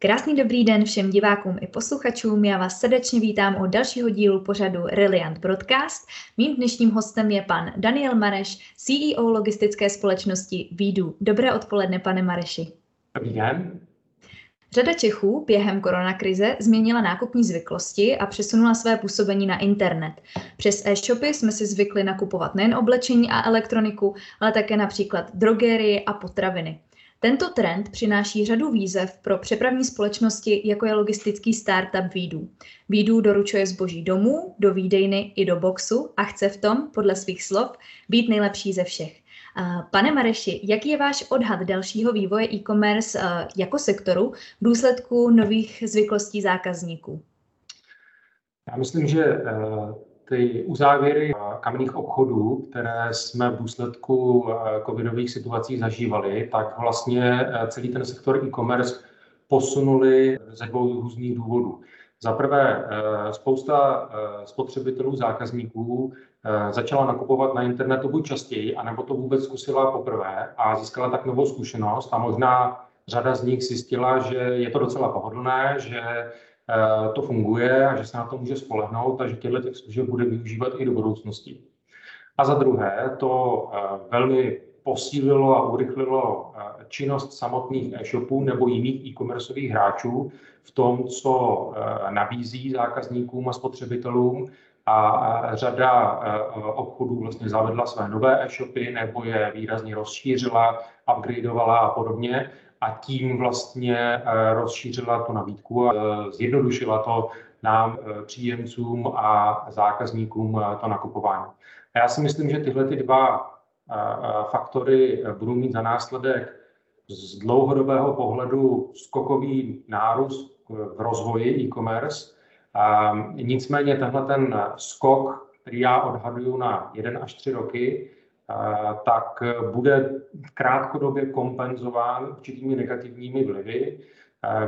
Krásný dobrý den všem divákům i posluchačům. Já vás srdečně vítám u dalšího dílu pořadu Reliant Broadcast. Mým dnešním hostem je pan Daniel Mareš, CEO logistické společnosti Vídu. Dobré odpoledne, pane Mareši. Dobrý den. Řada Čechů během koronakrize změnila nákupní zvyklosti a přesunula své působení na internet. Přes e-shopy jsme si zvykli nakupovat nejen oblečení a elektroniku, ale také například drogerie a potraviny. Tento trend přináší řadu výzev pro přepravní společnosti, jako je logistický startup Výdů. Výdů doručuje zboží domů, do výdejny i do boxu a chce v tom, podle svých slov, být nejlepší ze všech. Pane Mareši, jaký je váš odhad dalšího vývoje e-commerce jako sektoru v důsledku nových zvyklostí zákazníků? Já myslím, že e, ty uzávěry kamenných obchodů, které jsme v důsledku e, covidových situací zažívali, tak vlastně e, celý ten sektor e-commerce posunuli ze dvou různých důvodů. Za prvé, spousta spotřebitelů, zákazníků Eh, začala nakupovat na internetu buď častěji, anebo to vůbec zkusila poprvé a získala tak novou zkušenost a možná řada z nich zjistila, že je to docela pohodlné, že eh, to funguje a že se na to může spolehnout a že těchto těch služeb bude využívat i do budoucnosti. A za druhé, to eh, velmi posílilo a urychlilo činnost samotných e-shopů nebo jiných e-commerceových hráčů v tom, co nabízí zákazníkům a spotřebitelům a řada obchodů vlastně zavedla své nové e-shopy nebo je výrazně rozšířila, upgradeovala a podobně a tím vlastně e, rozšířila tu nabídku a e, zjednodušila to nám, příjemcům a zákazníkům to nakupování. A já si myslím, že tyhle ty dva faktory budou mít za následek z dlouhodobého pohledu skokový nárůst v rozvoji e-commerce, Nicméně tenhle ten skok, který já odhaduju na 1 až 3 roky, tak bude krátkodobě kompenzován určitými negativními vlivy.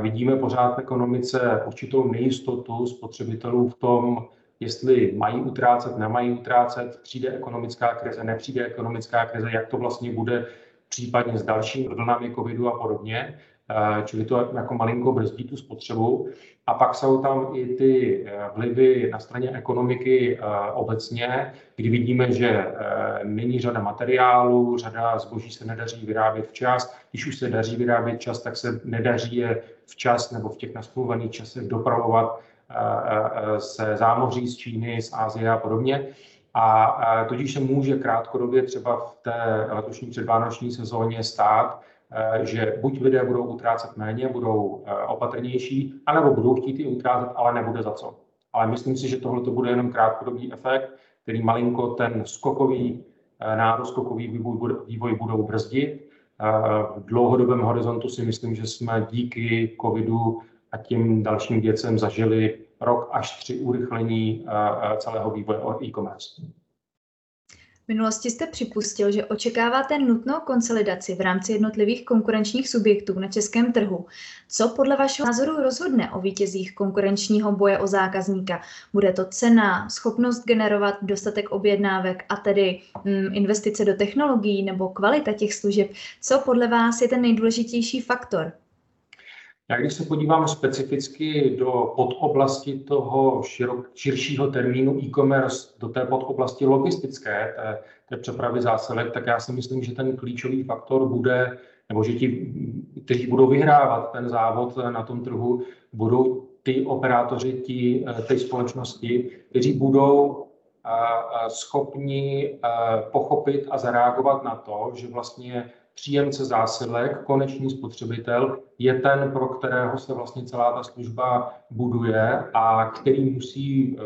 Vidíme pořád v ekonomice určitou nejistotu spotřebitelů v tom, jestli mají utrácet, nemají utrácet, přijde ekonomická krize, nepřijde ekonomická krize, jak to vlastně bude případně s dalšími vlnami covidu a podobně. Eh, čili to jako malinko brzdí tu spotřebu. A pak jsou tam i ty eh, vlivy na straně ekonomiky eh, obecně, kdy vidíme, že není řada materiálů, řada zboží se nedaří vyrábět včas. Když už se daří vyrábět čas, tak se nedaří je včas nebo v těch nasmluvaných časech dopravovat se zámoří z Číny, z Ázie a podobně. A tudíž se může krátkodobě třeba v té letošní předvánoční sezóně stát, že buď lidé budou utrácet méně, budou eh, opatrnější, anebo budou chtít i utrácet, ale nebude za co. Ale myslím si, že tohle to bude jenom krátkodobý efekt, který malinko ten skokový eh, nárůst, skokový vývoj, vývoj budou brzdit. V dlouhodobém horizontu si myslím, že jsme díky covidu a tím dalším věcem zažili rok až tři urychlení celého vývoje e-commerce minulosti jste připustil, že očekáváte nutnou konsolidaci v rámci jednotlivých konkurenčních subjektů na českém trhu. Co podle vašeho názoru rozhodne o vítězích konkurenčního boje o zákazníka? Bude to cena, schopnost generovat dostatek objednávek a tedy mm, investice do technologií nebo kvalita těch služeb? Co podle vás je ten nejdůležitější faktor? Já když se podívám specificky do podoblasti toho širok, širšího termínu e-commerce, do té podoblasti logistické, té, té přepravy zásilek, tak já si myslím, že ten klíčový faktor bude, nebo že ti, kteří budou vyhrávat ten závod na tom trhu, budou ty operátoři, ti, ty společnosti, kteří budou schopni pochopit a zareagovat na to, že vlastně příjemce zásilek, konečný spotřebitel, je ten, pro kterého se vlastně celá ta služba buduje a který musí eh,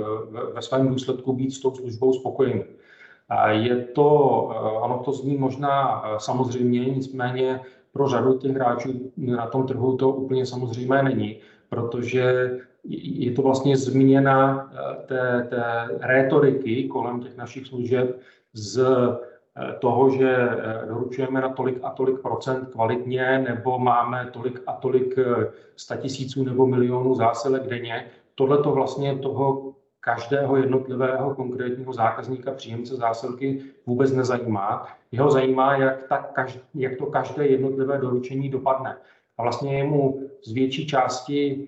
ve svém důsledku být s tou službou spokojený. Je to, eh, ono to zní možná eh, samozřejmě, nicméně pro řadu těch hráčů na tom trhu to úplně samozřejmé není, protože je to vlastně změna té, té rétoriky kolem těch našich služeb z toho, že eh, doručujeme na tolik a tolik procent kvalitně, nebo máme tolik a tolik eh, statisíců nebo milionů zásilek denně. Tohle to vlastně toho každého jednotlivého konkrétního zákazníka, příjemce zásilky vůbec nezajímá. Jeho zajímá, jak, ta, jak to každé jednotlivé doručení dopadne. a vlastně je mu z větší části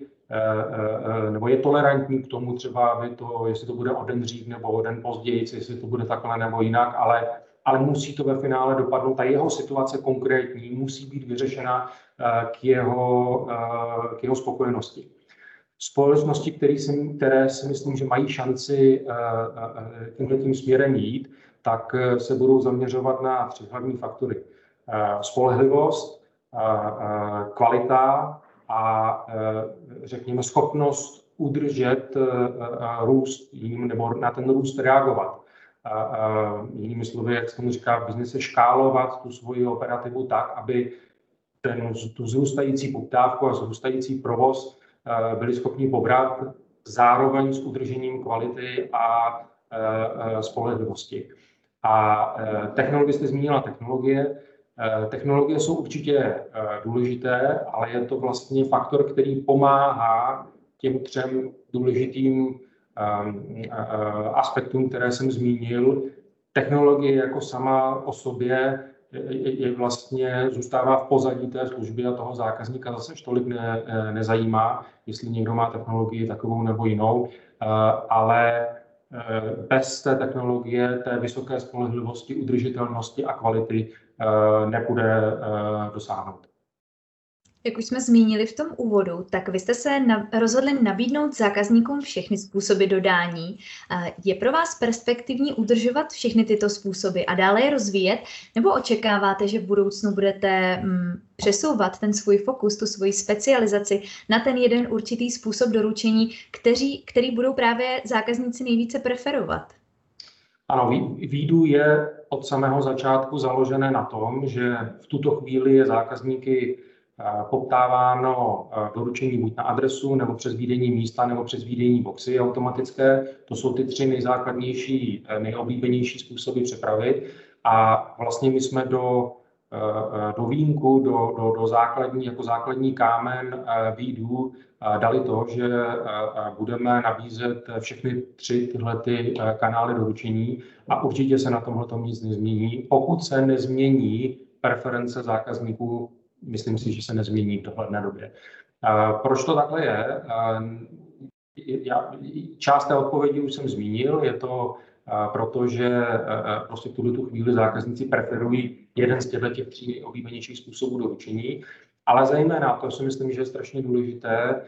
nebo je tolerantní k tomu třeba, aby to, jestli to bude o den dřív nebo o den později, jestli to bude takhle nebo jinak, ale, ale musí to ve finále dopadnout. Ta jeho situace konkrétní musí být vyřešena k jeho, k jeho spokojenosti společnosti, které si, které si myslím, že mají šanci eh, eh, tímhle tím směrem jít, tak eh, se budou zaměřovat na tři hlavní faktory. Spolehlivost, kvalita a řekněme schopnost udržet růst jim nebo na ten růst reagovat. Jinými slovy, jak se tomu říká v biznise, škálovat tu svoji operativu tak, aby ten, tu zrůstající poptávku a zrůstající provoz Eh, byli schopni pobrat zároveň s udržením kvality a eh, spolehlivosti. A eh, technologie jste zmínila technologie. Technologie jsou určitě důležité, ale je to vlastně faktor, který pomáhá těm třem důležitým aspektům, které jsem zmínil. Technologie jako sama o sobě je vlastně zůstává v pozadí té služby a toho zákazníka zase tolik ne, nezajímá, jestli někdo má technologii takovou nebo jinou, eh, ale eh, bez té technologie, té vysoké spolehlivosti, udržitelnosti a kvality nepůjde dosáhnout. Jak už jsme zmínili v tom úvodu, tak vy jste se na, rozhodli nabídnout zákazníkům všechny způsoby dodání. Je pro vás perspektivní udržovat všechny tyto způsoby a dále je rozvíjet, nebo očekáváte, že v budoucnu budete mm, přesouvat ten svůj fokus, tu svoji specializaci na ten jeden určitý způsob doručení, který, který budou právě zákazníci nejvíce preferovat? Ano, výdu je od samého začátku založené na tom, že v tuto chvíli je zákazníky poptáváno doručení buď na adresu, nebo přes výdejní místa, nebo přes výdejní boxy automatické. To jsou ty tři nejzákladnější, e, nejoblíbenější způsoby přepravy. A vlastně my jsme do, do výjimku, do, do, do základní, jako základní kámen výdů dali to, že budeme nabízet všechny tři tyhle ty kanály doručení a určitě se na tomhle nic nezmění, pokud se nezmění preference zákazníků myslím si, že se nezmění v dohledné době. Proč to takhle je? Já, část té odpovědi už jsem zmínil, je to proto, že prostě v tuhle tu chvíli zákazníci preferují jeden z těchto těch tří oblíbenějších způsobů doručení, ale zejména, to si myslím, že je strašně důležité,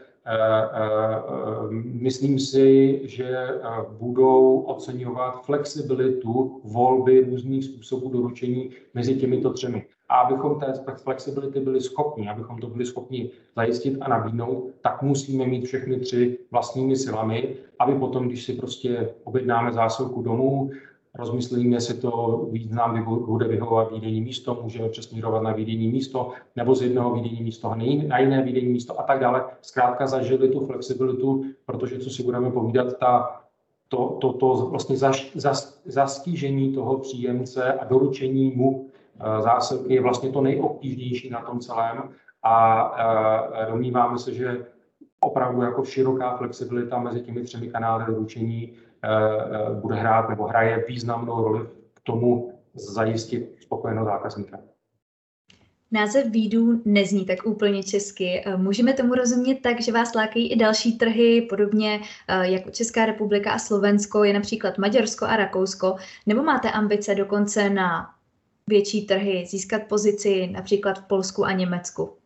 myslím si, že budou oceňovat flexibilitu volby různých způsobů doručení mezi těmito třemi. A abychom té flexibility byli schopni, abychom to byli schopni zajistit a nabídnout, tak musíme mít všechny tři vlastními silami, aby potom, když si prostě objednáme zásilku domů, rozmyslíme, jestli to víc nám bude vyhovovat výdejní místo, můžeme přesměrovat na výdejní místo, nebo z jednoho výdejní místo na jiné výdejní místo a tak dále. Zkrátka zažili tu flexibilitu, protože co si budeme povídat, ta, to, to, to vlastně zaš, zas, zastížení toho příjemce a doručení mu zásilky je vlastně to nejobtížnější na tom celém a eh, domníváme se, že opravdu jako široká flexibilita mezi těmi třemi kanály doručení eh, bude hrát nebo hraje významnou roli k tomu zajistit spokojenost zákazníka. Název výdů nezní tak úplně česky. Můžeme tomu rozumět tak, že vás lákají i další trhy, podobně jako Česká republika a Slovensko, je například Maďarsko a Rakousko, nebo máte ambice dokonce na větší trhy, získat pozici například v Polsku a Německu?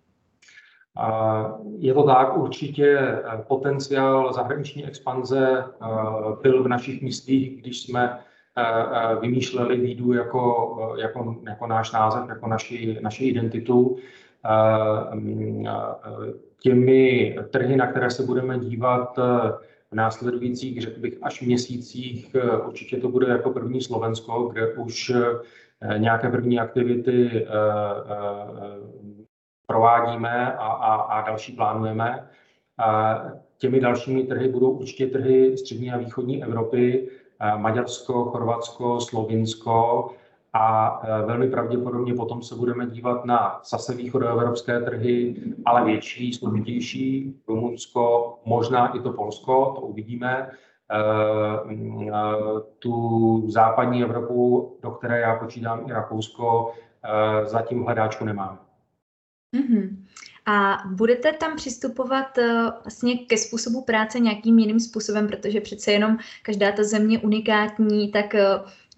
Je to tak, určitě eh, potenciál zahraniční expanze eh, byl v našich myslích, když jsme eh, vymýšleli výdu jako, jako, jako náš název, jako naši, naši identitu. Mm, těmi trhy, na které se budeme dívat v následujících, řekl bych, až měsících, určitě to bude jako první Slovensko, kde už nějaké první aktivity eh, eh, provádíme a, a, a další plánujeme. A těmi dalšími trhy budou určitě trhy střední a východní Evropy, Maďarsko, Chorvatsko, Slovinsko a velmi pravděpodobně potom se budeme dívat na zase východoevropské trhy, ale větší, složitější, Rumunsko, možná i to Polsko, to uvidíme. Eh, tu západní Evropu, do které já počítám i Rakousko, eh, zatím hledáčku nemám. Mm-hmm. A budete tam přistupovat uh, vlastně ke způsobu práce nějakým jiným způsobem, protože přece jenom každá ta země unikátní, tak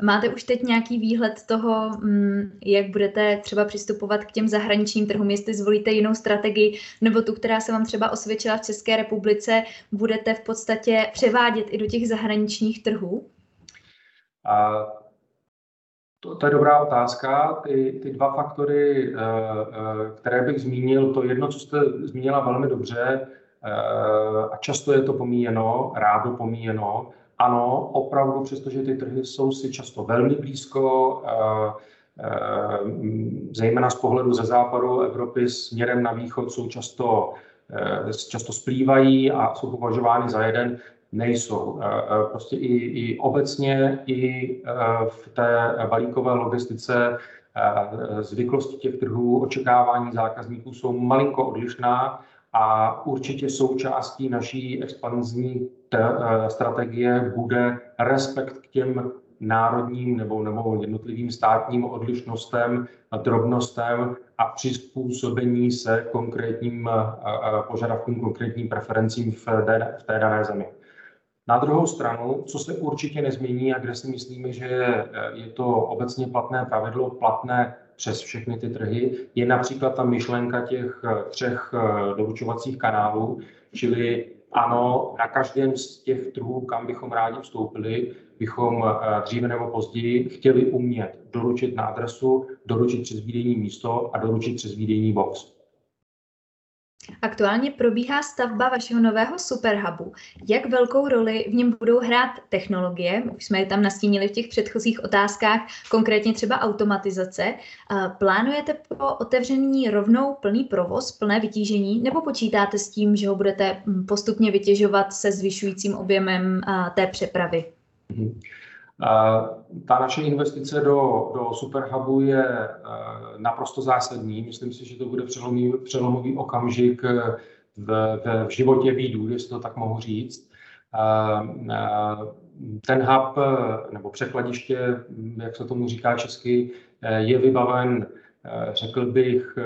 máte už teď nějaký výhled toho, um, jak budete třeba přistupovat k těm zahraničním trhům, jestli zvolíte jinou strategii, nebo tu, která se vám třeba osvědčila v České republice, budete v podstatě převádět i do těch zahraničních trhů? A to, to je dobrá otázka. Ty, ty dva faktory, eh, eh, které bych zmínil, to jedno, co jste zmínila velmi dobře, eh, a často je to pomíjeno, rádo pomíjeno. Ano, opravdu, přestože ty trhy jsou si často velmi blízko, zejména z pohledu ze západu Evropy směrem na východ jsou často, často splývají a jsou považovány za jeden, nejsou. Prostě i, i obecně, i v té balíkové logistice zvyklosti těch trhů, očekávání zákazníků jsou malinko odlišná a určitě součástí naší expanzní e, strategie bude respekt k těm národním nebo, nebo jednotlivým státním odlišnostem, drobnostem a přizpůsobení se konkrétním požadavkům, konkrétním preferencím v té, v té dané zemi. Na druhou stranu, co se určitě nezmění a kde si myslíme, že je to obecně platné pravidlo, platné přes všechny ty trhy, je například ta myšlenka těch třech doručovacích kanálů, čili ano, na každém z těch trhů, kam bychom rádi vstoupili, bychom dříve nebo později chtěli umět doručit na adresu, doručit přes výdejní místo a doručit přes výdejní box. Aktuálně probíhá stavba vašeho nového superhubu. Jak velkou roli v něm budou hrát technologie? Už jsme je tam nastínili v těch předchozích otázkách, konkrétně třeba automatizace. Plánujete po otevření rovnou plný provoz, plné vytížení, nebo počítáte s tím, že ho budete hm, postupně vytěžovat se zvyšujícím objemem té přepravy? Mm-hmm. Ta naše investice do, do Superhubu je e, naprosto zásadní. Myslím si, že to bude přelomový, přelomový okamžik e, v, v, v životě výdů, jestli to tak mohu říct. Ten hub, nebo překladiště, jak se tomu říká česky, je vybaven, řekl bych,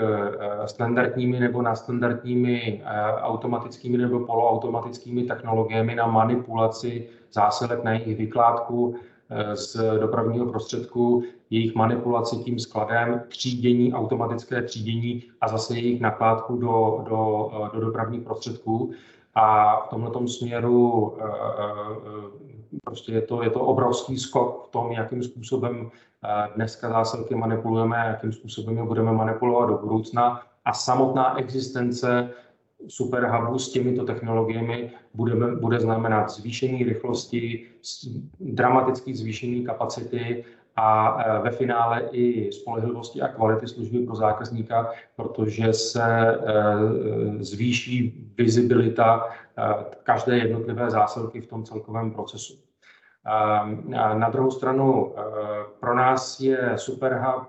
standardními nebo nadstandardními automatickými nebo poloautomatickými technologiemi na manipulaci zásilek, na jejich vykládku, Eh, z dopravního prostředku, jejich manipulaci tím skladem, třídění, automatické třídění a zase jejich nakládku do, do, eh, do dopravních prostředků. A v tomto směru eh, prostě je to, je to obrovský skok v tom, jakým způsobem dneska zásilky manipulujeme, jakým způsobem je budeme manipulovat do budoucna. A samotná existence superhubu s těmito technologiemi bude, bude znamenat zvýšení rychlosti, dramatické zvýšení kapacity a e, ve finále i spolehlivosti a kvality služby pro zákazníka, protože se e, zvýší vizibilita e, každé jednotlivé zásilky v tom celkovém procesu. Na druhou stranu pro nás je Superhub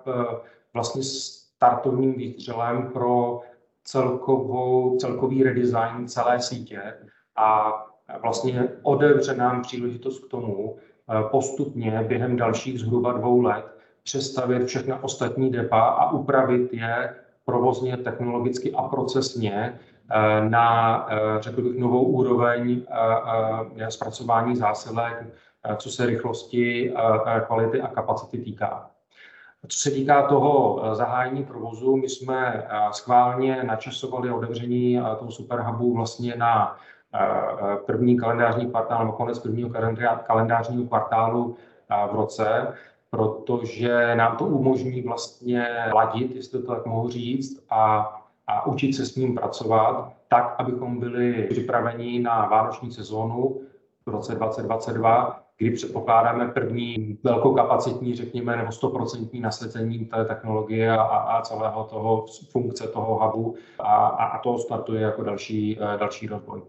vlastně startovním výstřelem pro celkovou, celkový redesign celé sítě a vlastně otevře nám příležitost k tomu eh, postupně během dalších zhruba dvou let přestavit všechna ostatní depa a upravit je provozně, technologicky a procesně eh, na, eh, řekl bych, novou úroveň zpracování zásilek, co se rychlosti, kvality a kapacity týká. Co se týká toho eh, zahájení provozu, my jsme eh, schválně načasovali otevření eh, toho superhubu vlastně na první kalendářní kvartál nebo konec prvního kalendářního kvartálu v roce, protože nám to umožní vlastně ladit, jestli to tak mohu říct, a, a učit se s ním pracovat tak, abychom byli připraveni na vánoční sezónu v roce 2022 kdy předpokládáme první velkokapacitní, řekněme, nebo 100% nasazení té technologie a, a celého toho funkce toho hubu a, a to startuje jako další, eh, další rozvoj.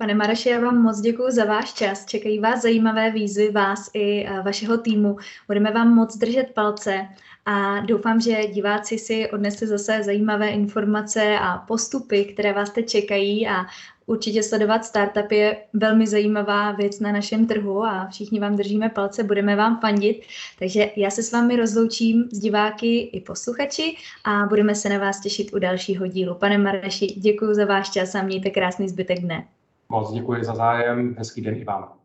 Pane Maraši, já vám moc děkuji za váš čas. Čekají vás zajímavé výzvy, vás i eh, vašeho týmu. Budeme vám moc držet palce a doufám, že diváci si odnesli zase zajímavé informace a postupy, které vás teď čekají a určitě sledovat startup je velmi zajímavá věc na našem trhu a všichni vám držíme palce, budeme vám fandit. Takže já se s vámi rozloučím s diváky i posluchači a budeme se na vás těšit u dalšího dílu. Pane Mareši, děkuji za váš čas a mějte krásný zbytek dne. Moc děkuji za zájem, hezký den i vám.